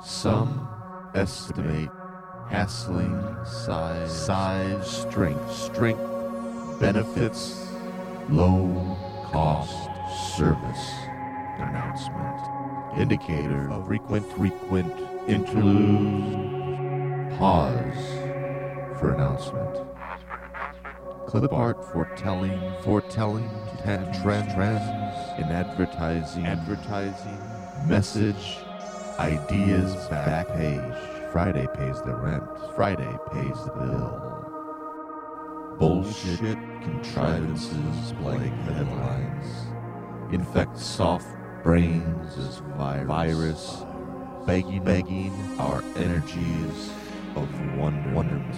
Some estimate hassling size, size, strength, strength, benefits, low cost service announcement, indicator of frequent, frequent interlude, pause for announcement. Clip art foretelling, foretelling trend, trend, trends in advertising, advertising, message, ideas back page. Friday pays the rent. Friday pays the bill. Bullshit contrivances like headlines. Infect soft brains as vi- virus. Begging, begging our energies of wonder- wonderment.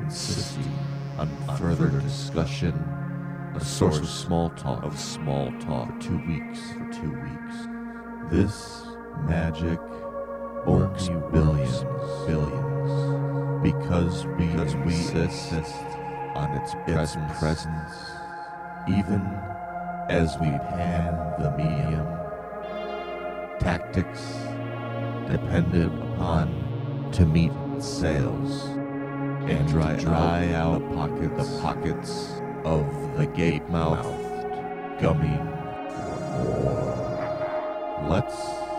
Insisting on further discussion. A source of small talk of small talk for two weeks for two weeks. This magic works billions, billions, because we because we insist on its present presence, even as we pan the medium. Tactics depended upon to meet sales and dry, dry out pocket, the pockets of the gape-mouthed, gummy. Let's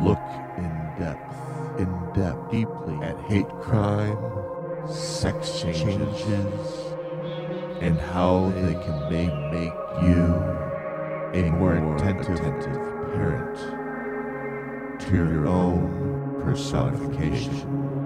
look in depth, in depth, deeply at hate crime, sex changes, and how they can make, make you a more attentive, attentive parent to your own personification.